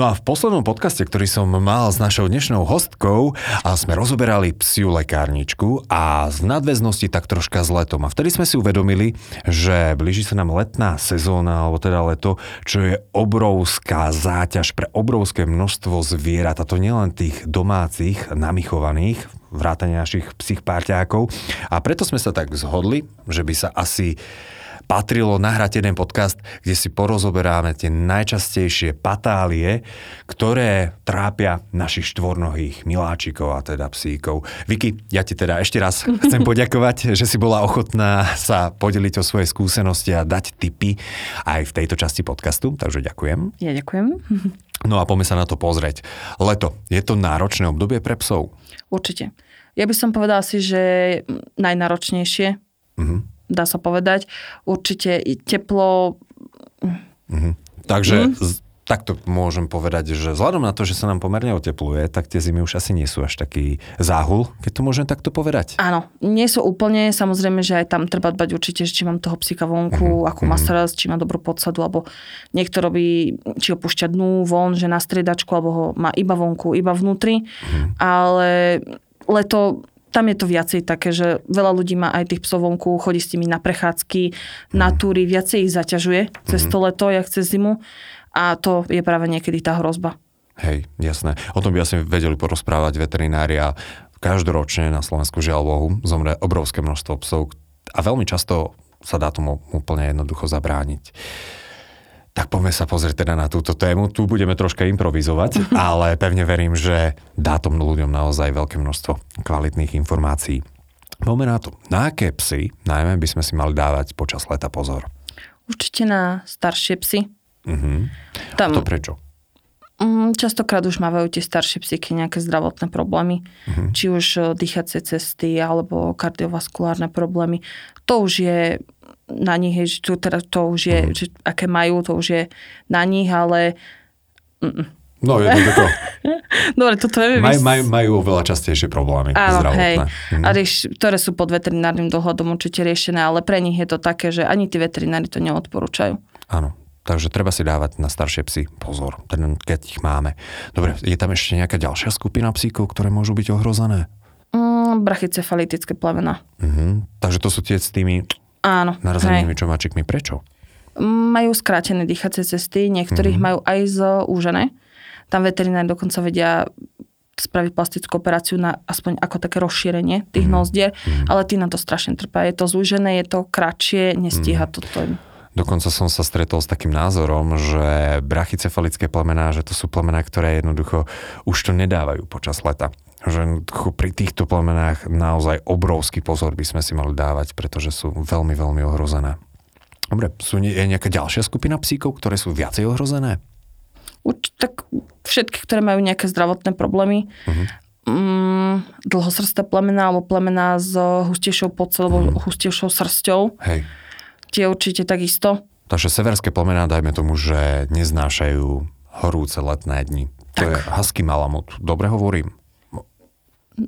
No a v poslednom podcaste, ktorý som mal s našou dnešnou hostkou, a sme rozoberali psiu lekárničku a z nadväznosti tak troška s letom. A vtedy sme si uvedomili, že blíži sa nám letná sezóna, alebo teda leto, čo je obrovská záťaž pre obrovské množstvo zvierat, a to nielen tých domácich, namichovaných, vrátane našich psích párťákov. A preto sme sa tak zhodli, že by sa asi patrilo nahrať jeden podcast, kde si porozoberáme tie najčastejšie patálie, ktoré trápia našich štvornohých miláčikov a teda psíkov. Vicky, ja ti teda ešte raz chcem poďakovať, že si bola ochotná sa podeliť o svoje skúsenosti a dať tipy aj v tejto časti podcastu, takže ďakujem. Ja ďakujem. No a poďme sa na to pozrieť. Leto, je to náročné obdobie pre psov? Určite. Ja by som povedala si, že najnáročnejšie. Uh-huh dá sa povedať. Určite teplo. Mm-hmm. Takže z, takto môžem povedať, že vzhľadom na to, že sa nám pomerne otepluje, tak tie zimy už asi nie sú až taký záhul, keď to môžem takto povedať. Áno, nie sú úplne, samozrejme, že aj tam treba dbať určite, či mám toho psíka vonku, mm-hmm. akú má mhm. starost, či má dobrú podsadu, alebo niekto robí, či ho púšťa dnu von, že na striedačku, alebo ho má iba vonku, iba vnútri, mm-hmm. ale leto tam je to viacej také, že veľa ľudí má aj tých psov vonku, chodí s nimi na prechádzky, na túry, viacej ich zaťažuje cez to leto, jak cez zimu a to je práve niekedy tá hrozba. Hej, jasné. O tom by asi vedeli porozprávať veterinári a každoročne na Slovensku žiaľ Bohu zomre obrovské množstvo psov a veľmi často sa dá tomu úplne jednoducho zabrániť. Tak poďme sa pozrieť teda na túto tému. Tu budeme troška improvizovať, ale pevne verím, že dá tomu ľuďom naozaj veľké množstvo kvalitných informácií. Poďme na to. Na aké psy najmä by sme si mali dávať počas leta pozor? Určite na staršie psy. Uh-huh. Tam, A to prečo? Mm, častokrát už mávajú tie staršie psyky nejaké zdravotné problémy, uh-huh. či už e, dýchacie cesty alebo kardiovaskulárne problémy. To už je na nich, je, že to, teda to už je, mm. že aké majú, to už je na nich, ale... Mm. No, jednoducho. Dobre, toto je... Maj, maj, majú oveľa častejšie problémy Áno, zdravotné. Hej. Mm. A rieš, ktoré sú pod veterinárnym dohľadom určite riešené, ale pre nich je to také, že ani tí veterinári to neodporúčajú. Áno, takže treba si dávať na staršie psy pozor, keď ich máme. Dobre, je tam ešte nejaká ďalšia skupina psíkov, ktoré môžu byť ohrozené? Mm, brachycefalitické plemena. Uh-huh. Takže to sú tie s tými Áno. Narazenými čomáčikmi. Prečo? Majú skrátené dýchacie cesty, niektorých mm-hmm. majú aj zúžené. Tam veterinári dokonca vedia spraviť plastickú operáciu na aspoň ako také rozšírenie tých mm-hmm. nozdier, mm-hmm. ale tí na to strašne trpia. Je to zúžené, je to kratšie, nestíha mm-hmm. to. Dokonca som sa stretol s takým názorom, že brachycefalické plemená, že to sú plemená, ktoré jednoducho už to nedávajú počas leta že pri týchto plemenách naozaj obrovský pozor by sme si mali dávať, pretože sú veľmi, veľmi ohrozené. Dobre, sú, je nejaká ďalšia skupina psíkov, ktoré sú viacej ohrozené? Uč, tak všetky, ktoré majú nejaké zdravotné problémy. Uh-huh. Mm, dlhosrsté plemená alebo plemená s hustejšou podcel alebo uh-huh. hustejšou srsťou. Hej. Tie určite takisto. Takže severské plemená, dajme tomu, že neznášajú horúce letné dni. To tak. je husky malamut. Dobre hovorím?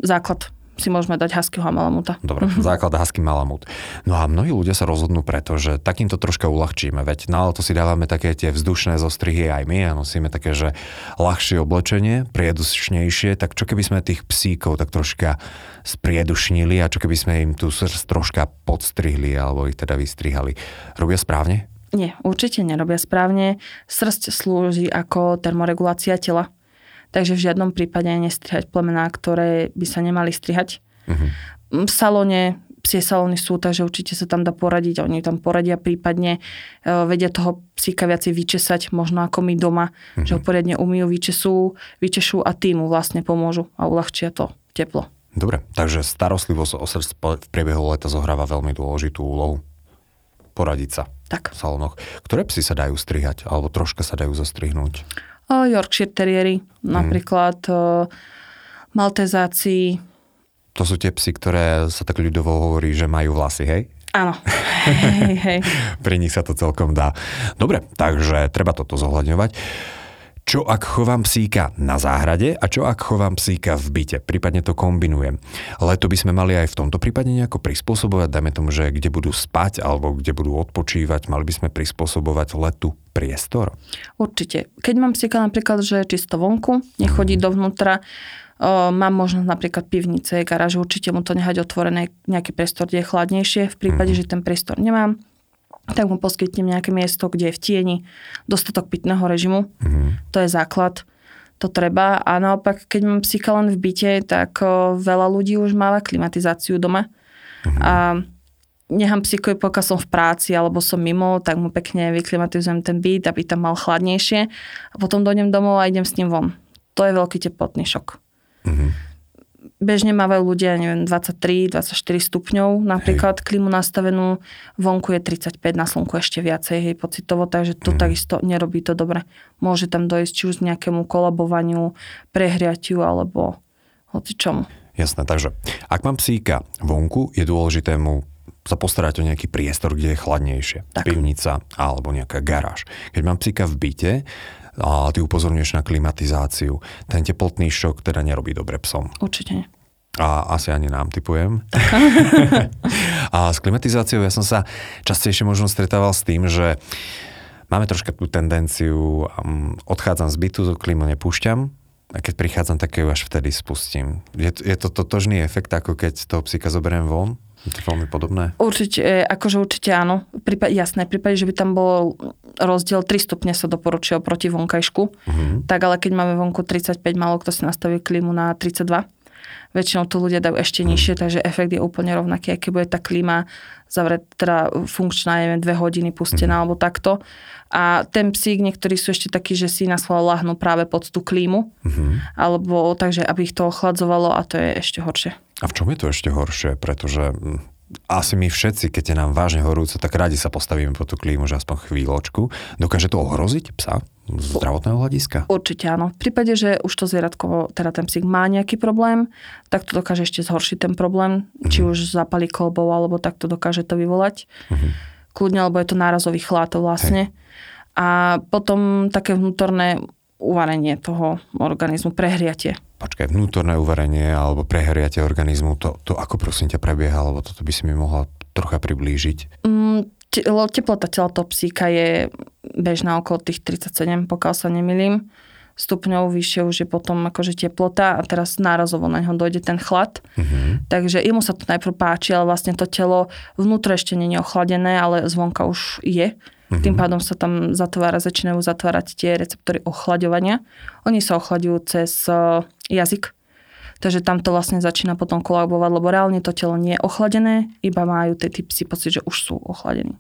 Základ si môžeme dať huskyho a malamuta. Dobre, základ husky malamut. No a mnohí ľudia sa rozhodnú preto, že takýmto troška uľahčíme, veď na to si dávame také tie vzdušné zostrihy aj my a nosíme také, že ľahšie oblečenie, priedušnejšie, tak čo keby sme tých psíkov tak troška spriedušnili a čo keby sme im tú srst troška podstrihli alebo ich teda vystrihali. Robia správne? Nie, určite nerobia správne. Srst slúži ako termoregulácia tela takže v žiadnom prípade nestrihať plemená, ktoré by sa nemali strihať. Uh-huh. V salóne, psie salóny sú, takže určite sa tam dá poradiť, oni tam poradia prípadne, uh, vedia toho psíka viacej vyčesať, možno ako my doma, uh-huh. že ho poriadne umýjú, vyčesú, vyčešú a tým mu vlastne pomôžu a uľahčia to teplo. Dobre, takže starostlivosť o srdc v priebehu leta zohráva veľmi dôležitú úlohu. Poradiť sa tak. v salónoch. Ktoré psy sa dajú strihať, alebo troška sa dajú zostrihnúť? Yorkshire Terriery napríklad. Mm. maltezáci. To sú tie psy, ktoré sa tak ľudovo hovorí, že majú vlasy, hej? Áno. hej, hej. Pri nich sa to celkom dá. Dobre, takže treba toto zohľadňovať. Čo ak chovám psíka na záhrade a čo ak chovám psíka v byte? Prípadne to kombinujem. Leto by sme mali aj v tomto prípade nejako prispôsobovať, dajme tomu, že kde budú spať alebo kde budú odpočívať, mali by sme prispôsobovať letu priestor? Určite. Keď mám psíka napríklad, že je čisto vonku, nechodí mm. dovnútra, o, mám možnosť napríklad pivnice, garáže, určite mu to nehať otvorené, nejaký priestor, kde je chladnejšie. V prípade, mm. že ten priestor nemám, tak mu poskytnem nejaké miesto, kde je v tieni, dostatok pitného režimu. Mm. To je základ. To treba. A naopak, keď mám psíka len v byte, tak o, veľa ľudí už máva klimatizáciu doma. Mm. A nechám psíkovi, pokiaľ som v práci alebo som mimo, tak mu pekne vyklimatizujem ten byt, aby tam mal chladnejšie. A potom dojdem domov a idem s ním von. To je veľký teplotný šok. Mm-hmm bežne mávajú ľudia, neviem, 23, 24 stupňov, napríklad hej. klimu nastavenú, vonku je 35, na slnku ešte viacej, hej, pocitovo, takže to mm. takisto nerobí to dobre. Môže tam dojsť či už nejakému kolabovaniu, prehriatiu alebo hoci čomu. Jasné, takže ak mám psíka vonku, je dôležité mu sa postarať o nejaký priestor, kde je chladnejšie. Tak. Pivnica alebo nejaká garáž. Keď mám psíka v byte, a ty upozorňuješ na klimatizáciu. Ten teplotný šok teda nerobí dobre psom. Určite. A asi ani nám typujem. a s klimatizáciou ja som sa častejšie možno stretával s tým, že máme troška tú tendenciu, um, odchádzam z bytu, klimu nepúšťam, a keď prichádzam, tak ju až vtedy spustím. Je, je to totožný efekt, ako keď toho psíka zoberiem von? Je to veľmi podobné? Určite, e, akože určite áno. Prípad, jasné, v prípade, že by tam bol rozdiel 3 stupne sa doporučuje proti vonkajšku, uh-huh. tak ale keď máme vonku 35, malo kto si nastaví klímu na 32 väčšinou tu ľudia dajú ešte nižšie, takže efekt je úplne rovnaký, keď bude tá klíma zavret, teda funkčná, neviem, dve hodiny pustená mm. alebo takto. A ten psík, niektorí sú ešte takí, že si na svoj lahnú práve pod tú klímu, mm-hmm. alebo takže, aby ich to ochladzovalo a to je ešte horšie. A v čom je to ešte horšie? Pretože hm, asi my všetci, keď je nám vážne horúce, tak radi sa postavíme po tú klímu, že aspoň chvíľočku. Dokáže to ohroziť psa z zdravotného hľadiska? Určite áno. V prípade, že už to zvieratko, teda ten psík má nejaký problém, tak to dokáže ešte zhoršiť ten problém. Mm-hmm. Či už zapali kolbou, alebo tak to dokáže to vyvolať. Mm-hmm. Kľudne, alebo je to nárazový chlad vlastne. Hej. A potom také vnútorné uvarenie toho organizmu, prehriatie. Počkaj, vnútorné uvarenie alebo prehriatie organizmu, to, to ako prosím ťa prebieha, alebo toto by si mi mohla trocha priblížiť? Mm, teplota tela toho psíka je bežná okolo tých 37, pokiaľ sa nemilím stupňov, vyššie už je potom akože teplota a teraz nárazovo na ňo dojde ten chlad. Mm-hmm. Takže jemu sa to najprv páči, ale vlastne to telo vnútro ešte nie je ochladené, ale zvonka už je. Mm-hmm. Tým pádom sa tam zatvára, začínajú zatvárať tie receptory ochlaďovania. Oni sa ochladujú cez e, jazyk, takže tam to vlastne začína potom kolabovať, lebo reálne to telo nie je ochladené, iba majú tie psi pocit, že už sú ochladení.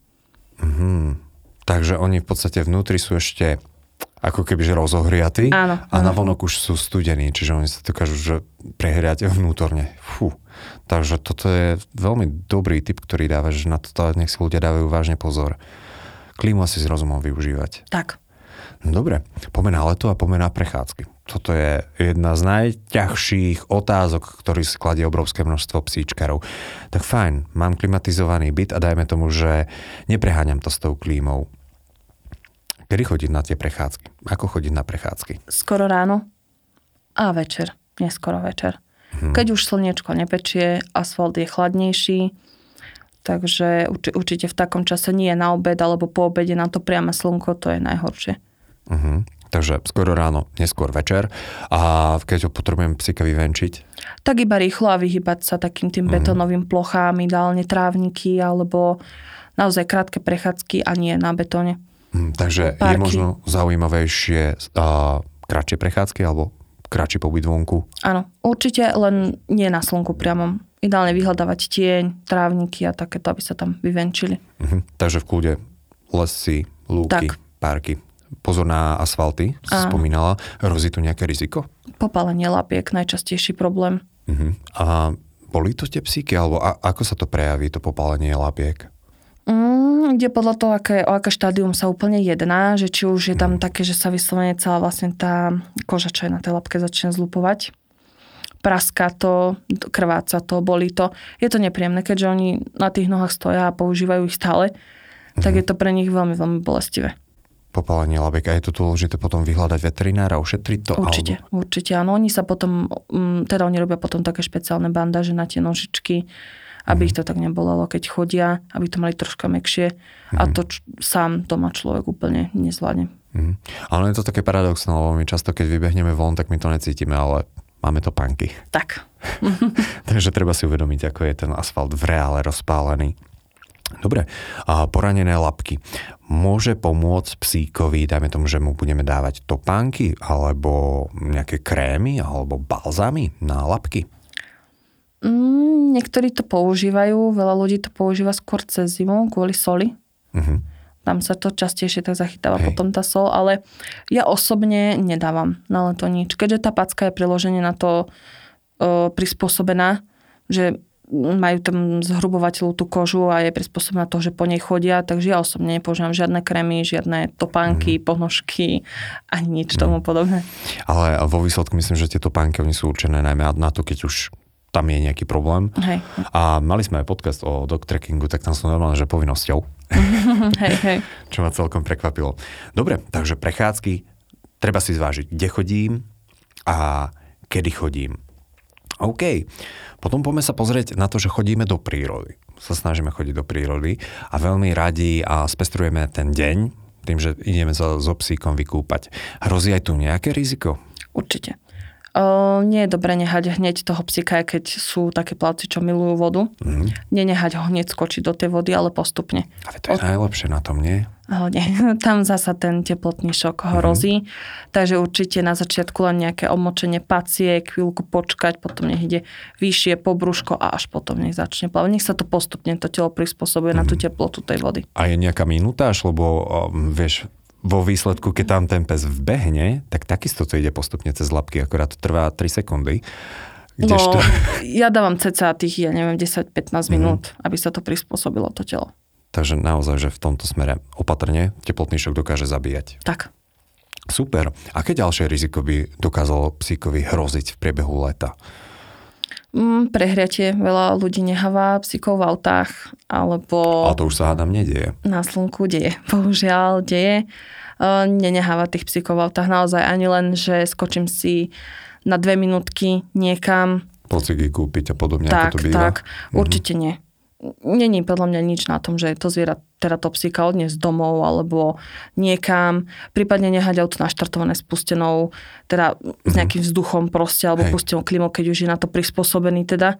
Mm-hmm. Takže oni v podstate vnútri sú ešte ako keby že rozohriatí áno, a na vonok už sú studení, čiže oni sa dokážu že prehriať vnútorne. Fú. Takže toto je veľmi dobrý tip, ktorý dávaš, že na toto nech si ľudia dávajú vážne pozor klímu asi s rozumom využívať. Tak. No dobre, poďme na leto a poďme na prechádzky. Toto je jedna z najťažších otázok, ktorý skladie obrovské množstvo psíčkarov. Tak fajn, mám klimatizovaný byt a dajme tomu, že nepreháňam to s tou klímou. Kedy chodiť na tie prechádzky? Ako chodiť na prechádzky? Skoro ráno a večer. Neskoro večer. Hmm. Keď už slniečko nepečie, asfalt je chladnejší, Takže určite v takom čase nie je na obed alebo po obede na to priame slnko, to je najhoršie. Uh-huh. Takže skoro ráno, neskôr večer. A keď ho potrebujem psika vyvenčiť? Tak iba rýchlo a vyhybať sa takým tým uh-huh. betónovým plochám, ideálne trávniky alebo naozaj krátke prechádzky a nie na betóne. Uh-huh. takže Parky. je možno zaujímavejšie uh, kratšie prechádzky alebo kratší pobyt vonku? Áno, určite, len nie na slnku priamom ideálne vyhľadávať tieň, trávniky a takéto, aby sa tam vyvenčili. Uh-huh. Takže v kľude lesy, lúky, tak. parky. Pozor na asfalty, si spomínala. Hrozí tu nejaké riziko? Popálenie lapiek, najčastejší problém. Uh-huh. A boli to tie psíky, alebo a, ako sa to prejaví, to popálenie lapiek? Mm, kde podľa toho, aké, o aké štádium sa úplne jedná, že či už je tam mm. také, že sa vyslovene celá vlastne tá koža, čo je na tej lapke, začne zlupovať praská to, krváca to, boli to. Je to nepríjemné, keďže oni na tých nohách stoja a používajú ich stále, mm-hmm. tak je to pre nich veľmi, veľmi bolestivé. Popálenie labek a je to dôležité potom vyhľadať veterinára, ušetriť to? Určite, alebo... určite áno. Oni sa potom, mm, teda oni robia potom také špeciálne bandáže na tie nožičky, aby mm. ich to tak nebolelo, keď chodia, aby to mali troška mekšie mm. a mhm. to č- sám doma človek úplne nezvládne. Mm. Ale je to také paradoxné, lebo my často, keď vybehneme von, tak my to necítime, ale máme to panky. Tak. Takže treba si uvedomiť, ako je ten asfalt v reále rozpálený. Dobre, a poranené labky. Môže pomôcť psíkovi, dajme tomu, že mu budeme dávať topánky, alebo nejaké krémy, alebo balzamy na labky? Mm, niektorí to používajú, veľa ľudí to používa skôr cez zimu kvôli soli. Uh-huh. Tam sa to častejšie tak zachytáva Hej. potom tá sol, ale ja osobne nedávam na leto nič. Keďže tá packa je priloženie na to e, prispôsobená, že majú tam zhrubovateľú tú kožu a je prispôsobená to, že po nej chodia, takže ja osobne nepoužívam žiadne krémy, žiadne topánky, mm. ponožky ani nič mm. tomu podobné. Ale vo výsledku myslím, že tie topánky oni sú určené najmä na to, keď už tam je nejaký problém. Hej. A mali sme aj podcast o dog trackingu, tak tam som normálne, že povinnosťou. hej, hej. Čo ma celkom prekvapilo. Dobre, takže prechádzky, treba si zvážiť, kde chodím a kedy chodím. OK. Potom poďme sa pozrieť na to, že chodíme do prírody. Sa snažíme chodiť do prírody a veľmi radi a spestrujeme ten deň tým, že ideme so, so psíkom vykúpať. Hrozí aj tu nejaké riziko? Určite. Uh, nie je dobré nehať hneď toho psika, keď sú také plavci, čo milujú vodu. Mm. Nenehať ho hneď skočiť do tej vody, ale postupne. Ale to je Od... najlepšie na tom, nie? Uh, nie. Tam zasa ten teplotný šok hrozí. Mm. Takže určite na začiatku len nejaké omočenie pacie, chvíľku počkať, potom nech ide vyššie po brúško a až potom nech začne plávať. Nech sa to postupne to telo prispôsobuje mm. na tú mhm. teplotu tej vody. A je nejaká minútáž, lebo um, vieš, vo výsledku, keď tam ten pes vbehne, tak takisto to ide postupne cez labky, akorát trvá 3 sekundy. Kdežto... No, ja dávam cca tých, ja neviem, 10-15 mm. minút, aby sa to prispôsobilo, to telo. Takže naozaj, že v tomto smere opatrne teplotný šok dokáže zabíjať. Tak. Super. Aké ďalšie riziko by dokázalo psíkovi hroziť v priebehu leta? Mm, prehriatie, veľa ľudí neháva psíkov v autách, alebo... Ale to už sa hádam nedieje. Na slnku deje, bohužiaľ deje. Uh, neneháva tých psíkov v autách naozaj ani len, že skočím si na dve minútky niekam. Pociky kúpiť a podobne, tak, ako to býva. Tak, mhm. určite nie není podľa mňa nič na tom, že to zviera teda to psíka odniesť domov alebo niekam, prípadne nehať auto naštartované spustenou, teda mm-hmm. s mhm. nejakým vzduchom proste, alebo Hej. pustenou klimou, keď už je na to prispôsobený teda,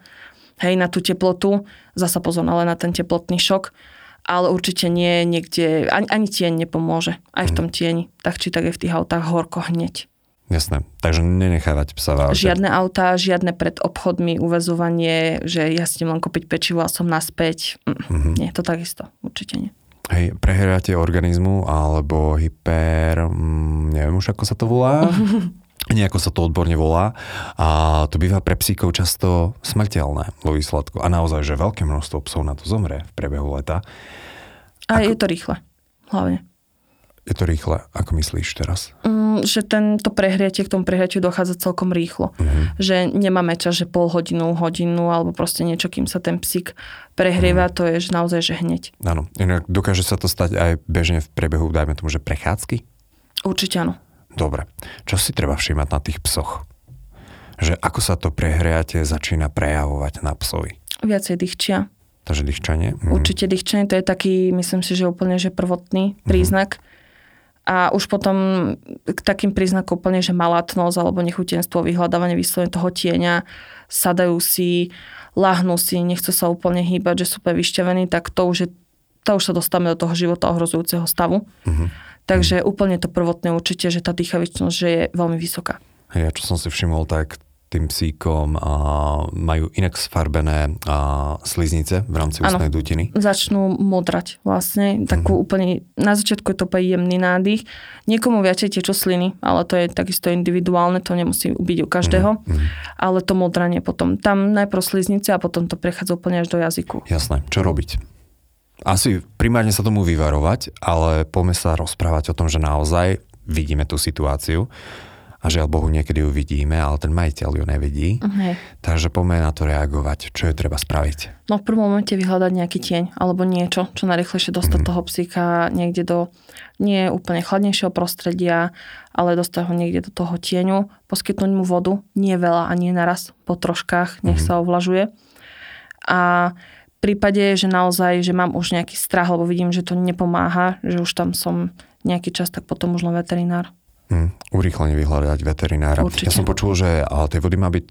hej, na tú teplotu, zasa pozor ale na ten teplotný šok, ale určite nie niekde, ani, ani tieň nepomôže, aj v mhm. tom tieni, tak či tak je v tých autách horko hneď. Jasné, takže nenechávať psa v aute. Žiadne autá, žiadne pred obchodmi uväzovanie, že ja si len kúpiť pečivo a som naspäť. Mm-hmm. Nie, to takisto, určite nie. Hej, prehráte organizmu alebo hyper, mm, neviem už ako sa to volá, nejako sa to odborne volá a to býva pre psíkov často smrteľné vo výsledku a naozaj, že veľké množstvo psov na to zomre v priebehu leta. A ako... je to rýchle, hlavne je to rýchle, ako myslíš teraz? Mm, že tento prehriatie k tomu prehriatiu dochádza celkom rýchlo. Mm-hmm. Že nemáme čas, že pol hodinu, hodinu alebo proste niečo, kým sa ten psík prehrieva, mm-hmm. to je že naozaj, že hneď. Áno, dokáže sa to stať aj bežne v priebehu, dajme tomu, že prechádzky? Určite áno. Dobre. Čo si treba všímať na tých psoch? Že ako sa to prehriatie začína prejavovať na psovi? Viacej dýchčia. Takže dýchčanie? Mm. Určite dýchčanie, to je taký, myslím si, že úplne že prvotný mhm. príznak. Mm a už potom k takým príznakom úplne, že malatnosť alebo nechutenstvo, vyhľadávanie vyslovene toho tieňa, sadajú si, lahnú si, nechcú sa úplne hýbať, že sú úplne vyšťavení, tak to už, je, to už sa dostávame do toho života ohrozujúceho stavu. Uh-huh. Takže uh-huh. úplne to prvotné určite, že tá dýchavičnosť že je veľmi vysoká. Ja čo som si všimol, tak tým psíkom a majú inak sfarbené a sliznice v rámci ústnej dutiny. Začnú modrať vlastne, takú mm-hmm. úplne, na začiatku je to úplne jemný nádych. Niekomu viacej tečú sliny, ale to je takisto individuálne, to nemusí byť u každého, mm-hmm. ale to modranie potom, tam najprv sliznice a potom to prechádza úplne až do jazyku. Jasné, čo robiť? Asi primárne sa tomu vyvarovať, ale poďme sa rozprávať o tom, že naozaj vidíme tú situáciu a žiaľ Bohu niekedy ju vidíme, ale ten majiteľ ju nevidí. Hej. Takže poďme na to reagovať. Čo je treba spraviť? No v prvom momente vyhľadať nejaký tieň alebo niečo, čo najrychlejšie dostať mm. toho psíka niekde do nie úplne chladnejšieho prostredia, ale dostať ho niekde do toho tieňu, poskytnúť mu vodu, nie veľa a nie naraz, po troškách, nech Mhm. sa ovlažuje. A v prípade, že naozaj, že mám už nejaký strach, lebo vidím, že to nepomáha, že už tam som nejaký čas, tak potom už len veterinár. Hm, urýchlene vyhľadať veterinára. Určite. Ja som počul, že tej vody má byť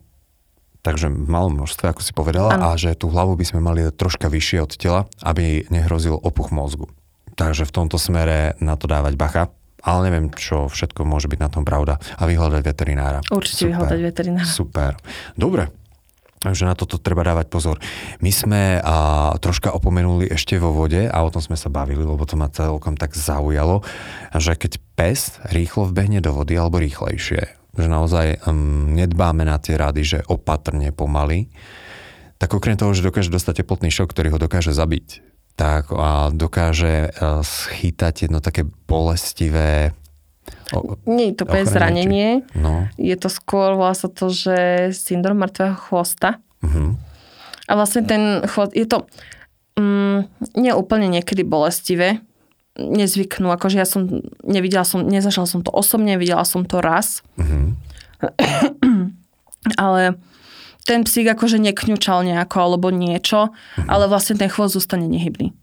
takže v malom množstve, ako si povedala, Áno. a že tú hlavu by sme mali troška vyššie od tela, aby nehrozil opuch mozgu. Takže v tomto smere na to dávať bacha. Ale neviem, čo všetko môže byť na tom pravda. A vyhľadať veterinára. Určite vyhľadať veterinára. Super. Dobre. Takže na toto treba dávať pozor. My sme a, troška opomenuli ešte vo vode a o tom sme sa bavili, lebo to ma celkom tak zaujalo, že keď pes rýchlo vbehne do vody alebo rýchlejšie, že naozaj um, nedbáme na tie rady, že opatrne pomaly, tak okrem toho, že dokáže dostať teplotný šok, ktorý ho dokáže zabiť, tak a dokáže a, schytať jedno také bolestivé o- Nie je to či- zranenie, No. je to skôr, volá sa to, že syndrom mŕtvého chvosta. Mhm. A vlastne ten chvost, je to mm, nie úplne niekedy bolestivé, nezvyknú, akože ja som nevidela som, nezažila som to osobne, videla som to raz, Mhm. ale ten psík akože nekňučal nejako alebo niečo, ale vlastne ten chvost zostane nehybný.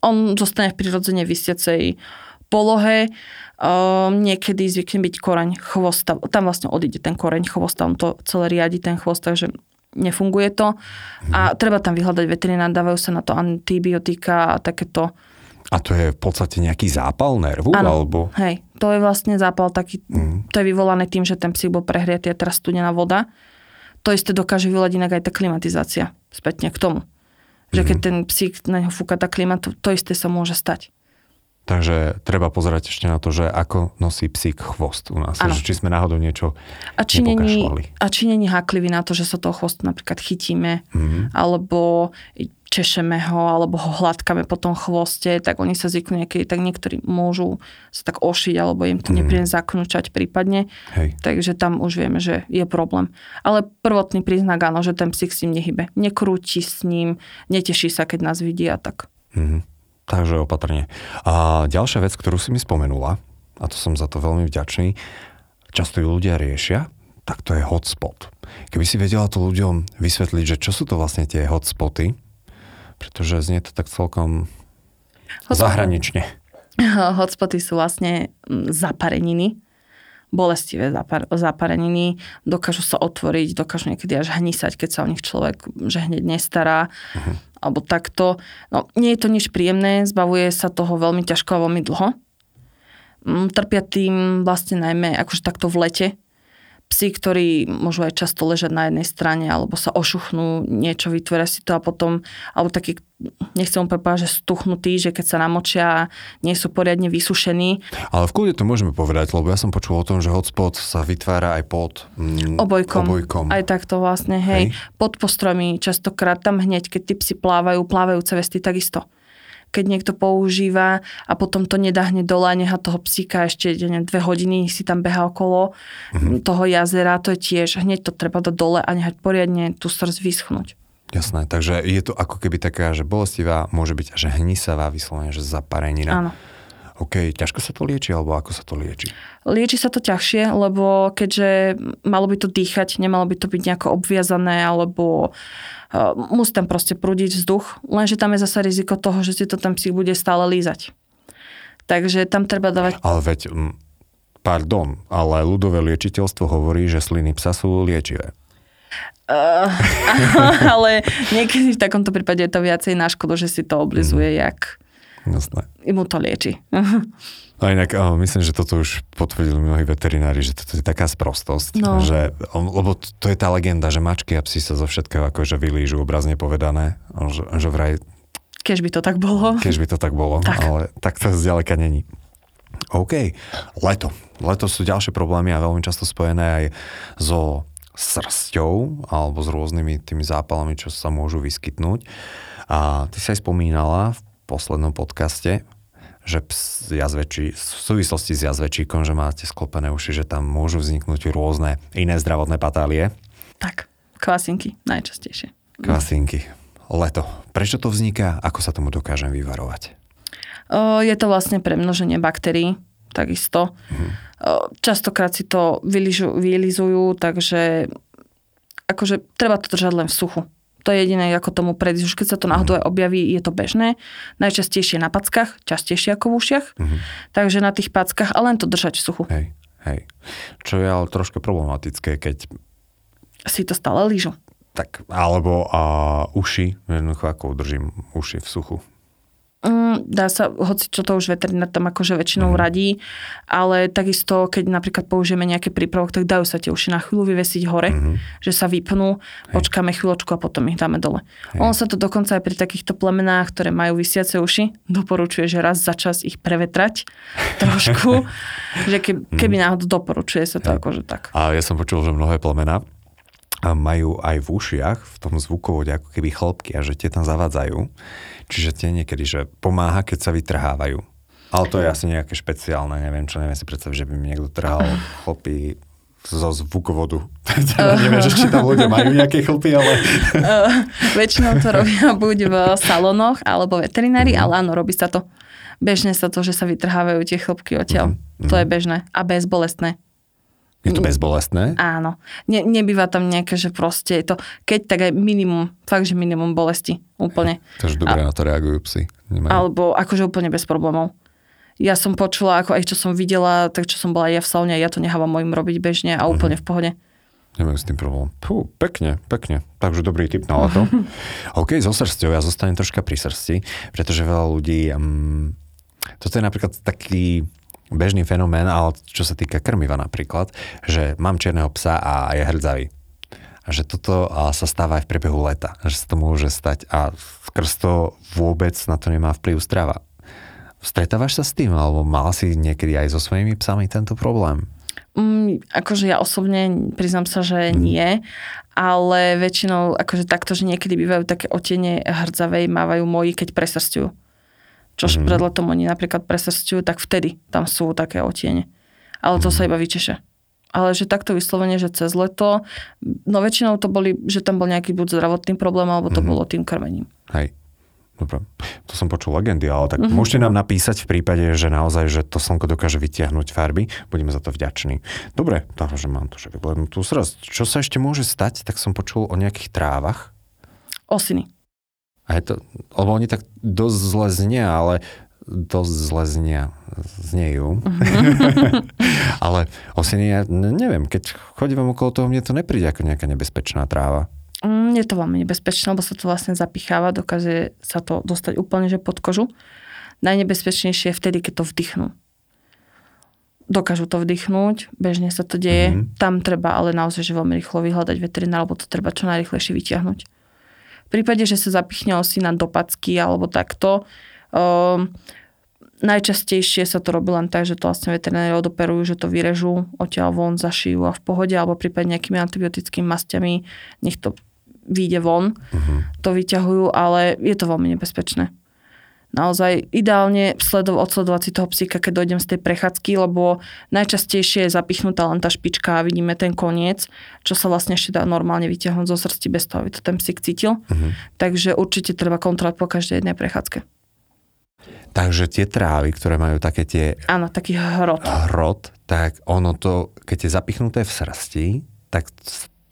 On zostane v prirodzene vysiacej polohe, um, niekedy zvykne byť koreň chvosta, tam vlastne odíde ten koreň chvosta, on to celé riadi ten chvost, takže nefunguje to. A treba tam vyhľadať veterinár, dávajú sa na to antibiotika a takéto. A to je v podstate nejaký zápal nervu? Áno, Alebo... hej, to je vlastne zápal taký, Mhm. to je vyvolané tým, že ten psík bol prehriatý a teraz studená voda. To isté dokáže vyvolať inak aj tá klimatizácia spätne k tomu. Že keď ten psík na neho fúka tá klima, to, to isté sa môže stať. Takže treba pozerať ešte na to, že ako nosí psík chvost u nás. Áno. Že či sme náhodou niečo A či, není, a či není háklivý na to, že sa toho chvostu napríklad chytíme, Mhm. alebo češeme ho, alebo ho hladkáme po tom chvoste, tak oni sa zvyknú niekedy, tak niektorí môžu sa tak ošiť, alebo im to Mhm. nepríjemne zaknúčať prípadne. Hej. Takže tam už vieme, že je problém. Ale prvotný príznak áno, že ten psík s ním nehybe. Nekrúti s ním, neteší sa, keď nás vidí a tak. Mhm. Takže opatrne. A ďalšia vec, ktorú si mi spomenula, a to som za to veľmi vďačný, často ju ľudia riešia, tak to je hotspot. Keby si vedela to ľuďom vysvetliť, že čo sú to vlastne tie hotspoty, pretože znie to tak celkom Hotspot- zahranične. Hotspoty sú vlastne zapareniny, bolestivé zapar- zapareniny, dokážu sa otvoriť, dokážu niekedy až hnisať, keď sa o nich človek že hneď nestará, uh-huh. Alebo takto. No, nie je to nič príjemné, zbavuje sa toho veľmi ťažko a veľmi dlho. Mm, Trpia tým vlastne najmä akože takto v lete. Psi, ktorí môžu aj často ležať na jednej strane, alebo sa ošuchnú, niečo vytvoria si to a potom, alebo taký, nechcem úplne povedať, že stuchnutí, že keď sa namočia, nie sú poriadne vysušení. Ale v kľude to môžeme povedať, lebo ja som počul o tom, že hotspot sa vytvára aj pod mm, Obojkom. obojkom. Aj takto vlastne, hej. Hej. Pod postromy, častokrát tam hneď, keď tí psi plávajú, plávajúce vesty takisto. Keď niekto používa a potom to nedá hneď dole neha toho psíka ešte neviem, dve hodiny si tam beha okolo Mhm. toho jazera, to je tiež, hneď to treba dať dole a nehať poriadne tú srdc vyschnúť. Jasné, takže je to ako keby taká, že bolestivá, môže byť až hnisavá, vyslovene, že zaparenina. Áno. OK, ťažko sa to lieči, alebo ako sa to lieči? Lieči sa to ťažšie, lebo keďže malo by to dýchať, nemalo by to byť nejako obviazané, alebo musí tam proste prúdiť vzduch, lenže tam je zase riziko toho, že si to ten psík bude stále lízať. Takže tam treba dávať... Ale veď, pardon, ale ľudové liečiteľstvo hovorí, že sliny psa sú liečivé. Uh, ale niekedy v takomto prípade je to viacej na škodu, že si to oblizuje, jak Jasné. mu to lieči. A inak uh, myslím, že toto už potvrdili mnohí veterinári, že toto je taká sprostosť, No. že, lebo to, je tá legenda, že mačky a psi sa zo všetkého akože vylížu, obrazne povedané, že, že vraj Keď by to tak bolo. Keď by to tak bolo, Tak. ale tak to zďaleka není. OK, leto. Leto sú ďalšie problémy a veľmi často spojené aj so srsťou alebo s rôznymi tými zápalami, čo sa môžu vyskytnúť. A ty sa aj spomínala v poslednom podcaste, že ps, jazvečí, v súvislosti s jazvečíkom, že máte sklopené uši, že tam môžu vzniknúť rôzne iné zdravotné patálie. Tak, kvasinky najčastejšie. Kvasinky. Leto. Prečo to vzniká? Ako sa tomu dokážem vyvarovať? O, je to vlastne premnoženie baktérií, takisto. Mhm. O, častokrát si to vyližu, vylizujú, takže akože treba to držať len v suchu. To je jediné, ako tomu predísť. Už keď sa to náhodou aj objaví, je to bežné. Najčastejšie na packách, častejšie ako v ušiach. Mm-hmm. Takže na tých packách, a len to držať v suchu. Hej, hej. Čo je ale trošku problematické, keď... Si to stále lížu. Tak, alebo a uši, jednoducho ako udržím uši v suchu. Mm, dá sa, hoci čo to už veterinár tam akože väčšinou mm. radí, ale takisto, keď napríklad použijeme nejaký prípravok, tak dajú sa tie uši na chvíľu vyvesiť hore, mm. že sa vypnú, Hej. počkáme chvíľočku a potom ich dáme dole. Hej. On sa to dokonca aj pri takýchto plemenách, ktoré majú vysiace uši, doporučuje, že raz za čas ich prevetrať trošku, že keby, mhm. keby náhodou doporučuje sa to Hej. akože tak. A ja som počul, že mnohé plemená majú aj v ušiach, v tom zvukovode ako keby chlopky a že tie tam zavadzajú. Čiže tie niekedy, že pomáha, keď sa vytrhávajú. Ale to je asi nejaké špeciálne, neviem čo, neviem si predstaviť, že by mi niekto trhal chlopy zo zvukovodu. Uh. neviem, že či tam ľudia majú nejaké chlpy, ale... Uh, väčšinou to robia buď v salónoch alebo veterinári, uh-huh. ale áno, robí sa to. Bežne sa to, že sa vytrhávajú tie chlopky odtiaľ. Uh-huh. To je bežné a bezbolestné. Je to bezbolestné? Áno. Ne, nebýva tam nejaké, že proste je to, keď tak aj minimum, fakt, že minimum bolesti. Úplne. Takže dobre A, na to reagujú psi. Nemajú. Alebo akože úplne bez problémov. Ja som počula, ako aj čo som videla, tak čo som bola ja v saune, ja to nechávam mojim robiť bežne a úplne uh-huh. v pohode. Nemajú s tým problém. Pú, pekne, pekne. Takže dobrý tip na leto. OK, so srstou, ja zostanem troška pri srsti, pretože veľa ľudí... Um, toto je napríklad taký bežný fenomén, ale čo sa týka krmiva napríklad, že mám čierneho psa a je hrdzavý. A že toto sa stáva aj v priebehu leta. Že sa to môže stať a skrz to vôbec na to nemá vplyv strava. Stretávaš sa s tým, alebo mal si niekedy aj so svojimi psami tento problém? Mm, akože ja osobne priznám sa, že mm. nie, ale väčšinou akože takto, že niekedy bývajú také otene hrdzavej, mávajú moji, keď presrstujú čo mm. pred letom oni napríklad presrstujú, tak vtedy tam sú také otiene. Ale to mm. sa iba vyčeše. Ale že takto vyslovene, že cez leto, no väčšinou to boli, že tam bol nejaký buď zdravotný problém, alebo to mm. bolo tým krmením. Hej. Dobre, to som počul legendy, ale tak mm-hmm. môžete nám napísať v prípade, že naozaj, že to slnko dokáže vytiahnuť farby, budeme za to vďační. Dobre, takže mám to, že vyblednú tú srst. Čo sa ešte môže stať, tak som počul o nejakých trávach. Osiny. A je to, lebo oni tak dosť zle znia, ale dosť zle znia, znejú. Mm-hmm. ale osiny, ja neviem, keď chodím okolo toho, mne to nepríde ako nejaká nebezpečná tráva. Mm, je to veľmi nebezpečné, lebo sa to vlastne zapicháva, dokáže sa to dostať úplne že pod kožu. Najnebezpečnejšie je vtedy, keď to vdychnú. Dokážu to vdychnúť, bežne sa to deje. Mm-hmm. Tam treba ale naozaj že veľmi rýchlo vyhľadať veterinár, lebo to treba čo najrychlejšie vyťahnuť. V prípade, že sa zapichne osina do packy alebo takto, um, najčastejšie sa to robí len tak, že to vlastne veterinári odoperujú, že to vyrežú, odtiaľ von zašijú a v pohode, alebo prípadne nejakými antibiotickými masťami, nech to vyjde von, uh-huh. to vyťahujú, ale je to veľmi nebezpečné naozaj ideálne sledov, odsledovať si toho psíka, keď dojdem z tej prechádzky, lebo najčastejšie je zapichnutá len tá špička a vidíme ten koniec, čo sa vlastne ešte dá normálne vyťahnuť zo srsti bez toho, aby to ten psík cítil. Uh-huh. Takže určite treba kontrolovať po každej jednej prechádzke. Takže tie trávy, ktoré majú také tie... Áno, taký hrot. Hrot, tak ono to, keď je zapichnuté v srsti, tak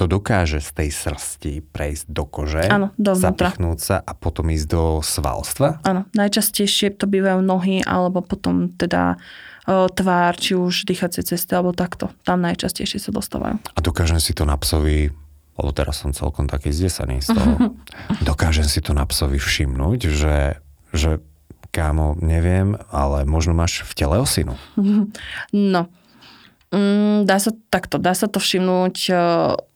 to dokáže z tej srsti prejsť do kože, Áno, zapichnúť sa a potom ísť do svalstva? Áno, najčastejšie to bývajú nohy alebo potom teda e, tvár, či už dýchacie cesty alebo takto. Tam najčastejšie sa dostávajú. A dokážem si to na psovi lebo teraz som celkom taký zdesaný z toho. dokážem si to na psovi všimnúť, že, že kámo, neviem, ale možno máš v tele osinu. No, mm, dá sa takto, dá sa to všimnúť e,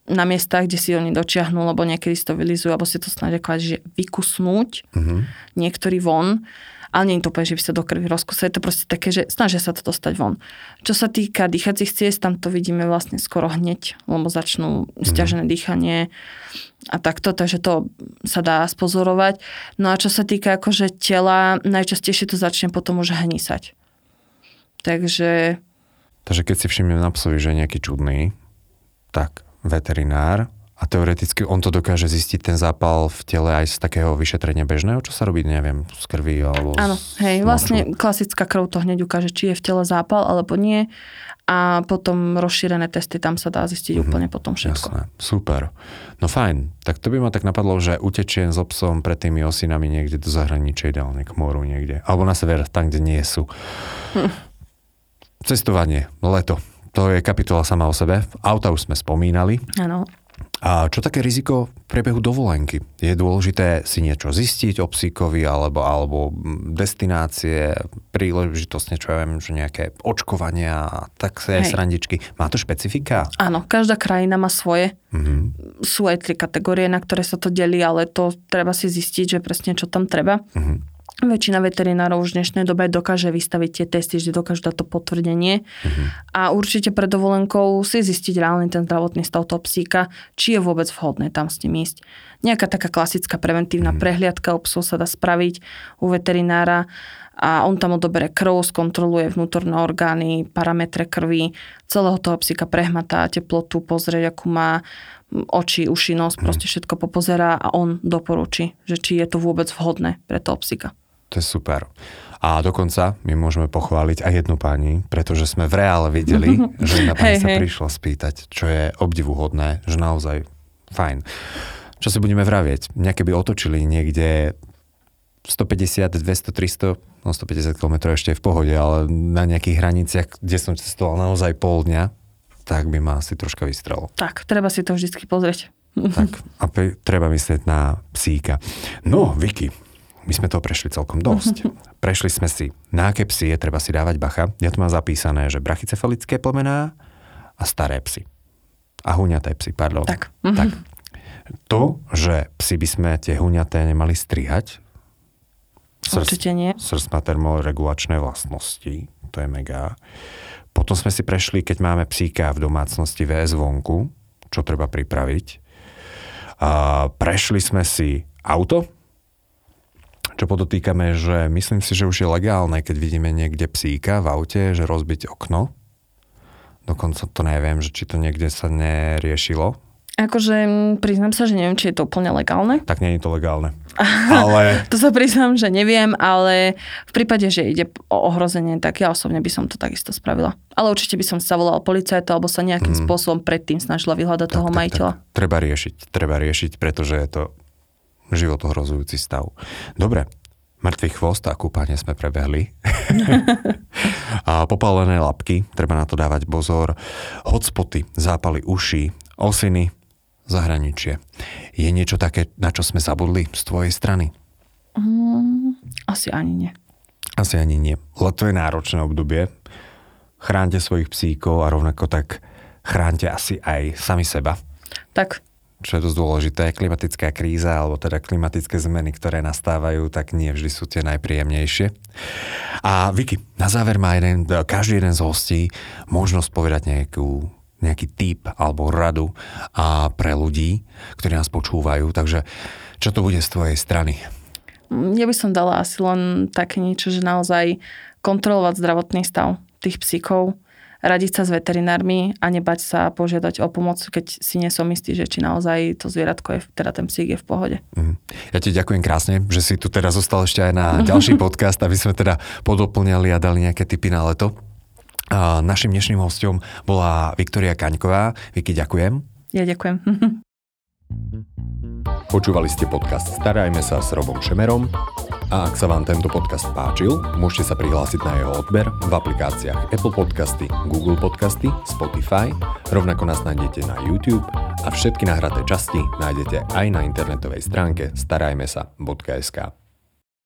na miestach, kde si oni dočiahnú, lebo niekedy si to vylizujú, alebo si to snáď že vykusnúť, uh-huh. niektorý von. ale nie je to úplne, že by sa do krvi rozkúsa. Je to proste také, že snažia sa to dostať von. Čo sa týka dýchacích ciest, tam to vidíme vlastne skoro hneď, lebo začnú stiažené mm. dýchanie a takto, takže to sa dá spozorovať. No a čo sa týka akože tela, najčastejšie to začne potom už hnisať. Takže... Takže keď si všimnem na psovi, že je nejaký čudný, tak veterinár a teoreticky on to dokáže zistiť ten zápal v tele aj z takého vyšetrenia bežného, čo sa robí, neviem, z krvi alebo Áno, hej, vlastne klasická krv to hneď ukáže, či je v tele zápal alebo nie a potom rozšírené testy, tam sa dá zistiť mm-hmm, úplne potom všetko. Jasné, super. No fajn, tak to by ma tak napadlo, že utečiem s obsom pred tými osinami niekde do zahraničia, ideálne k moru niekde, alebo na sever, tam, kde nie sú. Hm. Cestovanie, leto, to je kapitola sama o sebe. Auta už sme spomínali. Áno. A čo také riziko v priebehu dovolenky? Je dôležité si niečo zistiť o psíkovi alebo, alebo destinácie, príležitostne, čo ja viem, že nejaké očkovania a tak sa aj srandičky. Má to špecifika? Áno, každá krajina má svoje. Mm-hmm. Sú aj tri kategórie, na ktoré sa to delí, ale to treba si zistiť, že presne čo tam treba. Mm-hmm. Väčšina veterinárov už v dnešnej dobe dokáže vystaviť tie testy, že dokážu dať to potvrdenie. Uh-huh. A určite pred dovolenkou si zistiť reálny ten zdravotný stav toho psíka, či je vôbec vhodné tam s ním ísť. Nejaká taká klasická preventívna uh-huh. prehliadka u psov sa dá spraviť u veterinára a on tam odobere krv, skontroluje vnútorné orgány, parametre krvi, celého toho psíka prehmatá teplotu, pozrieť, akú má oči, uši, nos, proste všetko popozerá a on doporučí, že či je to vôbec vhodné pre toho psíka. To je super. A dokonca my môžeme pochváliť aj jednu pani, pretože sme v reále videli, že jedna pani hey, sa hey. prišla spýtať, čo je obdivuhodné, že naozaj fajn. Čo si budeme vravieť? Mňa keby otočili niekde 150, 200, 300, no 150 km ešte je v pohode, ale na nejakých hraniciach, kde som cestoval naozaj pol dňa, tak by ma asi troška vystrelo. Tak, treba si to vždy pozrieť. Tak, a pe- treba myslieť na psíka. No, Vicky, my sme to prešli celkom dosť. Prešli sme si, na aké psy je treba si dávať bacha. Ja tu mám zapísané, že brachycefalické plemená a staré psy. A huňaté psy, pardon. Tak. tak. To, že psy by sme tie huňaté nemali strihať, srst, Určite nie. Srst má termoregulačné vlastnosti, to je mega. Potom sme si prešli, keď máme psíka v domácnosti VS vonku, čo treba pripraviť. A prešli sme si auto, čo podotýkame, že myslím si, že už je legálne, keď vidíme niekde psíka v aute, že rozbiť okno. Dokonca to neviem, že či to niekde sa neriešilo. Akože priznám sa, že neviem, či je to úplne legálne. Tak nie je to legálne. Ale... to sa priznám, že neviem, ale v prípade, že ide o ohrozenie, tak ja osobne by som to takisto spravila. Ale určite by som sa volal policajta alebo sa nejakým mm. spôsobom predtým snažila vyhľadať tak, toho tak, majiteľa. Tak. Treba riešiť, treba riešiť, pretože je to život ohrozujúci stav. Dobre, mŕtvý chvost a kúpanie sme prebehli. a popálené lapky, treba na to dávať pozor. Hotspoty, zápaly uší, osiny, zahraničie. Je niečo také, na čo sme zabudli z tvojej strany? Mm, asi ani nie. Asi ani nie. Leto je náročné obdobie. Chránte svojich psíkov a rovnako tak chránte asi aj sami seba. Tak, čo je dosť dôležité, klimatická kríza alebo teda klimatické zmeny, ktoré nastávajú, tak nie vždy sú tie najpríjemnejšie. A Vicky, na záver má jeden, každý jeden z hostí možnosť povedať nejakú, nejaký tip alebo radu a pre ľudí, ktorí nás počúvajú. Takže čo to bude z tvojej strany? Ja by som dala asi len také niečo, že naozaj kontrolovať zdravotný stav tých psíkov, radiť sa s veterinármi a nebať sa požiadať o pomoc, keď si nie som istý, že či naozaj to zvieratko je, teda ten psík je v pohode. Mm. Ja ti ďakujem krásne, že si tu teraz zostal ešte aj na ďalší podcast, aby sme teda podoplňali a dali nejaké tipy na leto. Našim dnešným hostom bola Viktoria Kaňková. Viki, ďakujem. Ja ďakujem. Počúvali ste podcast Starajme sa s Robom Šemerom a ak sa vám tento podcast páčil, môžete sa prihlásiť na jeho odber v aplikáciách Apple Podcasty, Google Podcasty, Spotify, rovnako nás nájdete na YouTube a všetky nahraté časti nájdete aj na internetovej stránke starajmesa.sk.